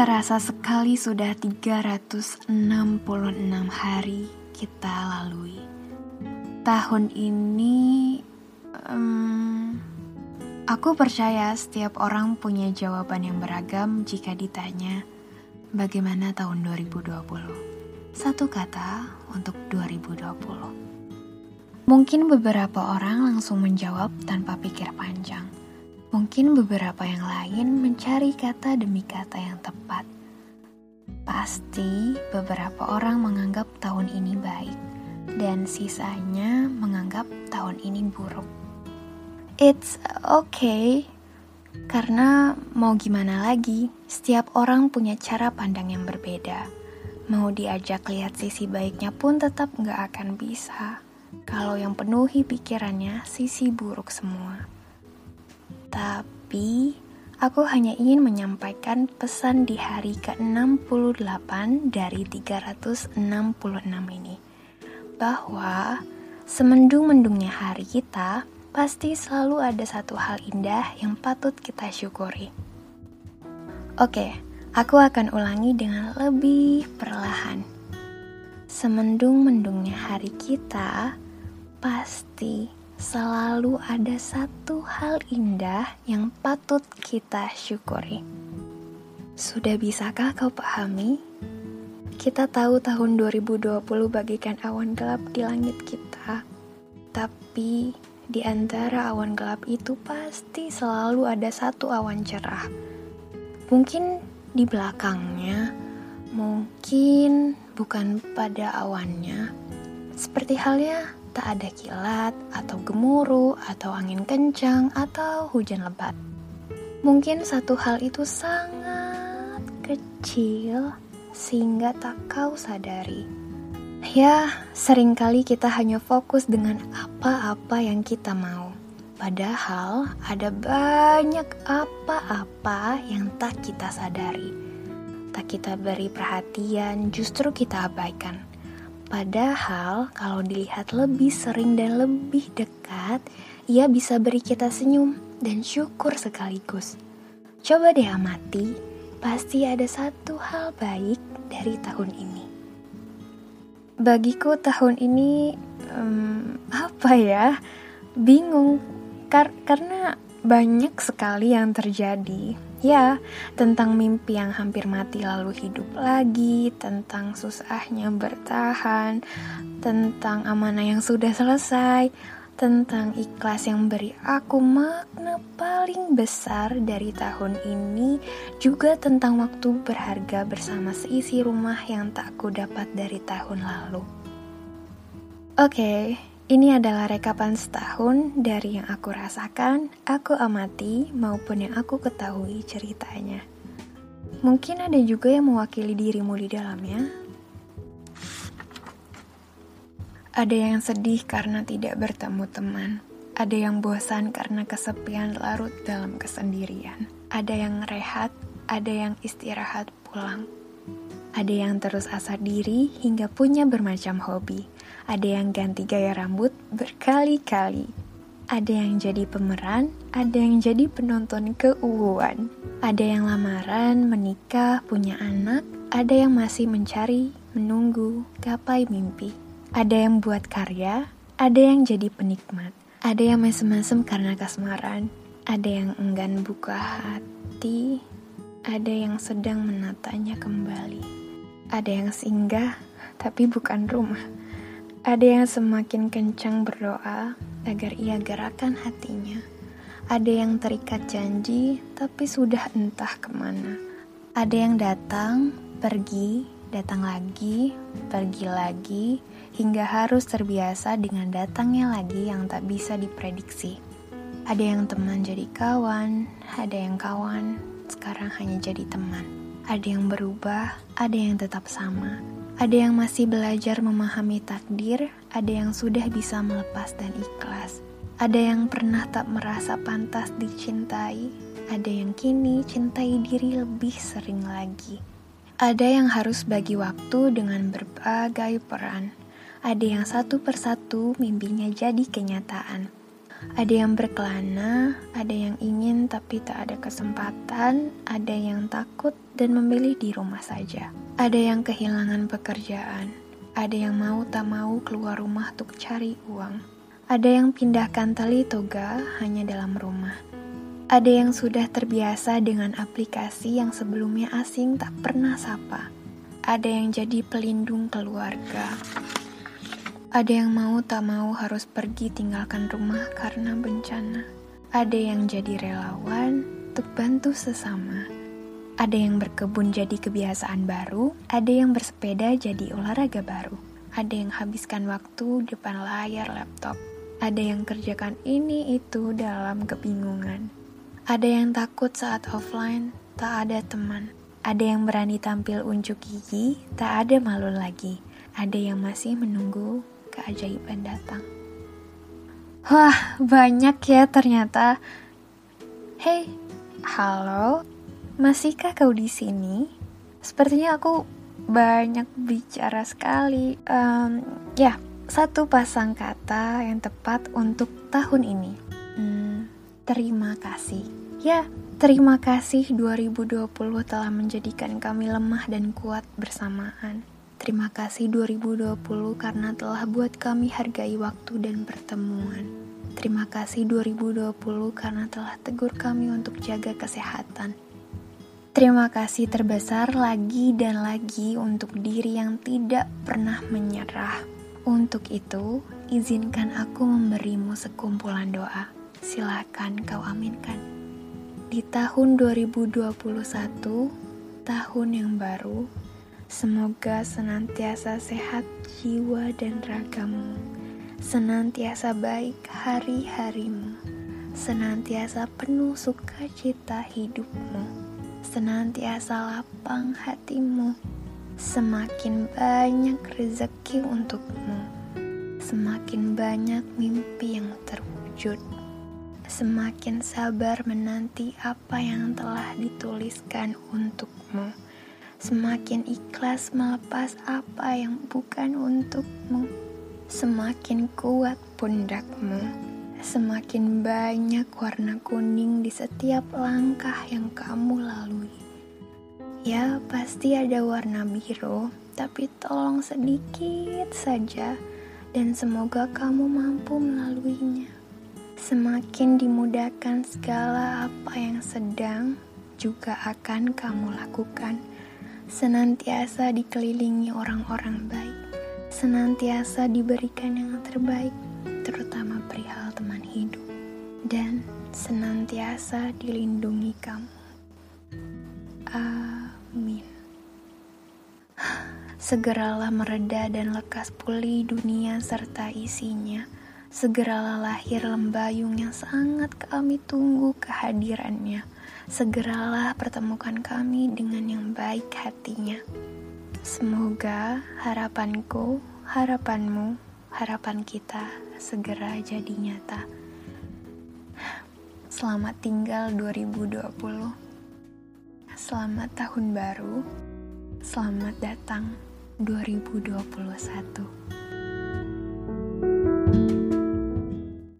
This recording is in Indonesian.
terasa sekali sudah 366 hari kita lalui. Tahun ini, um, aku percaya setiap orang punya jawaban yang beragam jika ditanya bagaimana tahun 2020. Satu kata untuk 2020. Mungkin beberapa orang langsung menjawab tanpa pikir panjang Mungkin beberapa yang lain mencari kata demi kata yang tepat. Pasti beberapa orang menganggap tahun ini baik, dan sisanya menganggap tahun ini buruk. It's okay, karena mau gimana lagi, setiap orang punya cara pandang yang berbeda. Mau diajak lihat sisi baiknya pun tetap nggak akan bisa. Kalau yang penuhi pikirannya sisi buruk semua. Tapi, aku hanya ingin menyampaikan pesan di hari ke-68 dari 366 ini. Bahwa semendung-mendungnya hari kita, pasti selalu ada satu hal indah yang patut kita syukuri. Oke, aku akan ulangi dengan lebih perlahan. Semendung-mendungnya hari kita pasti selalu ada satu hal indah yang patut kita syukuri. Sudah bisakah kau pahami? Kita tahu tahun 2020 bagikan awan gelap di langit kita, tapi di antara awan gelap itu pasti selalu ada satu awan cerah. Mungkin di belakangnya, mungkin bukan pada awannya. Seperti halnya tak ada kilat atau gemuruh atau angin kencang atau hujan lebat. Mungkin satu hal itu sangat kecil sehingga tak kau sadari. Ya, sering kali kita hanya fokus dengan apa-apa yang kita mau. Padahal ada banyak apa-apa yang tak kita sadari. Tak kita beri perhatian, justru kita abaikan. Padahal kalau dilihat lebih sering dan lebih dekat, ia bisa beri kita senyum dan syukur sekaligus. Coba deh amati, pasti ada satu hal baik dari tahun ini. Bagiku tahun ini um, apa ya? Bingung kar karena banyak sekali yang terjadi Ya, tentang mimpi yang hampir mati lalu hidup lagi, tentang susahnya bertahan, tentang amanah yang sudah selesai, tentang ikhlas yang beri aku makna paling besar dari tahun ini, juga tentang waktu berharga bersama seisi rumah yang tak ku dapat dari tahun lalu. Oke, okay, ini adalah rekapan setahun dari yang aku rasakan, aku amati, maupun yang aku ketahui ceritanya. Mungkin ada juga yang mewakili dirimu di dalamnya. Ada yang sedih karena tidak bertemu teman. Ada yang bosan karena kesepian larut dalam kesendirian. Ada yang rehat, ada yang istirahat pulang. Ada yang terus asar diri hingga punya bermacam hobi ada yang ganti gaya rambut berkali-kali. Ada yang jadi pemeran, ada yang jadi penonton keuuan. Ada yang lamaran, menikah, punya anak, ada yang masih mencari, menunggu, gapai mimpi. Ada yang buat karya, ada yang jadi penikmat. Ada yang mesem-mesem karena kasmaran, ada yang enggan buka hati, ada yang sedang menatanya kembali. Ada yang singgah, tapi bukan rumah. Ada yang semakin kencang berdoa agar ia gerakan hatinya. Ada yang terikat janji, tapi sudah entah ke mana. Ada yang datang, pergi, datang lagi, pergi lagi, hingga harus terbiasa dengan datangnya lagi yang tak bisa diprediksi. Ada yang teman jadi kawan, ada yang kawan, sekarang hanya jadi teman. Ada yang berubah, ada yang tetap sama, ada yang masih belajar memahami takdir, ada yang sudah bisa melepas dan ikhlas. Ada yang pernah tak merasa pantas dicintai, ada yang kini cintai diri lebih sering lagi. Ada yang harus bagi waktu dengan berbagai peran. Ada yang satu persatu mimpinya jadi kenyataan. Ada yang berkelana, ada yang ingin tapi tak ada kesempatan, ada yang takut dan memilih di rumah saja. Ada yang kehilangan pekerjaan, ada yang mau tak mau keluar rumah untuk cari uang. Ada yang pindahkan tali toga hanya dalam rumah. Ada yang sudah terbiasa dengan aplikasi yang sebelumnya asing tak pernah sapa. Ada yang jadi pelindung keluarga. Ada yang mau tak mau harus pergi tinggalkan rumah karena bencana. Ada yang jadi relawan untuk bantu sesama. Ada yang berkebun jadi kebiasaan baru, ada yang bersepeda jadi olahraga baru. Ada yang habiskan waktu depan layar laptop. Ada yang kerjakan ini itu dalam kebingungan. Ada yang takut saat offline, tak ada teman. Ada yang berani tampil unjuk gigi, tak ada malu lagi. Ada yang masih menunggu keajaiban datang. Wah, banyak ya ternyata. Hei, halo, masihkah kau di sini? Sepertinya aku banyak bicara sekali. Um, ya, satu pasang kata yang tepat untuk tahun ini. Hmm, terima kasih. Ya, terima kasih 2020 telah menjadikan kami lemah dan kuat bersamaan. Terima kasih 2020 karena telah buat kami hargai waktu dan pertemuan. Terima kasih 2020 karena telah tegur kami untuk jaga kesehatan. Terima kasih terbesar lagi dan lagi untuk diri yang tidak pernah menyerah. Untuk itu, izinkan aku memberimu sekumpulan doa. Silakan kau aminkan. Di tahun 2021, tahun yang baru, Semoga senantiasa sehat jiwa dan ragamu, senantiasa baik hari-harimu, senantiasa penuh sukacita hidupmu, senantiasa lapang hatimu, semakin banyak rezeki untukmu, semakin banyak mimpi yang terwujud, semakin sabar menanti apa yang telah dituliskan untukmu semakin ikhlas melepas apa yang bukan untukmu, semakin kuat pundakmu, semakin banyak warna kuning di setiap langkah yang kamu lalui. Ya, pasti ada warna biru, tapi tolong sedikit saja, dan semoga kamu mampu melaluinya. Semakin dimudahkan segala apa yang sedang, juga akan kamu lakukan senantiasa dikelilingi orang-orang baik, senantiasa diberikan yang terbaik, terutama perihal teman hidup, dan senantiasa dilindungi kamu. Amin. Segeralah mereda dan lekas pulih dunia serta isinya. Segeralah lahir lembayung yang sangat kami tunggu kehadirannya segeralah pertemukan kami dengan yang baik hatinya. Semoga harapanku, harapanmu, harapan kita segera jadi nyata. Selamat tinggal 2020. Selamat tahun baru. Selamat datang 2021.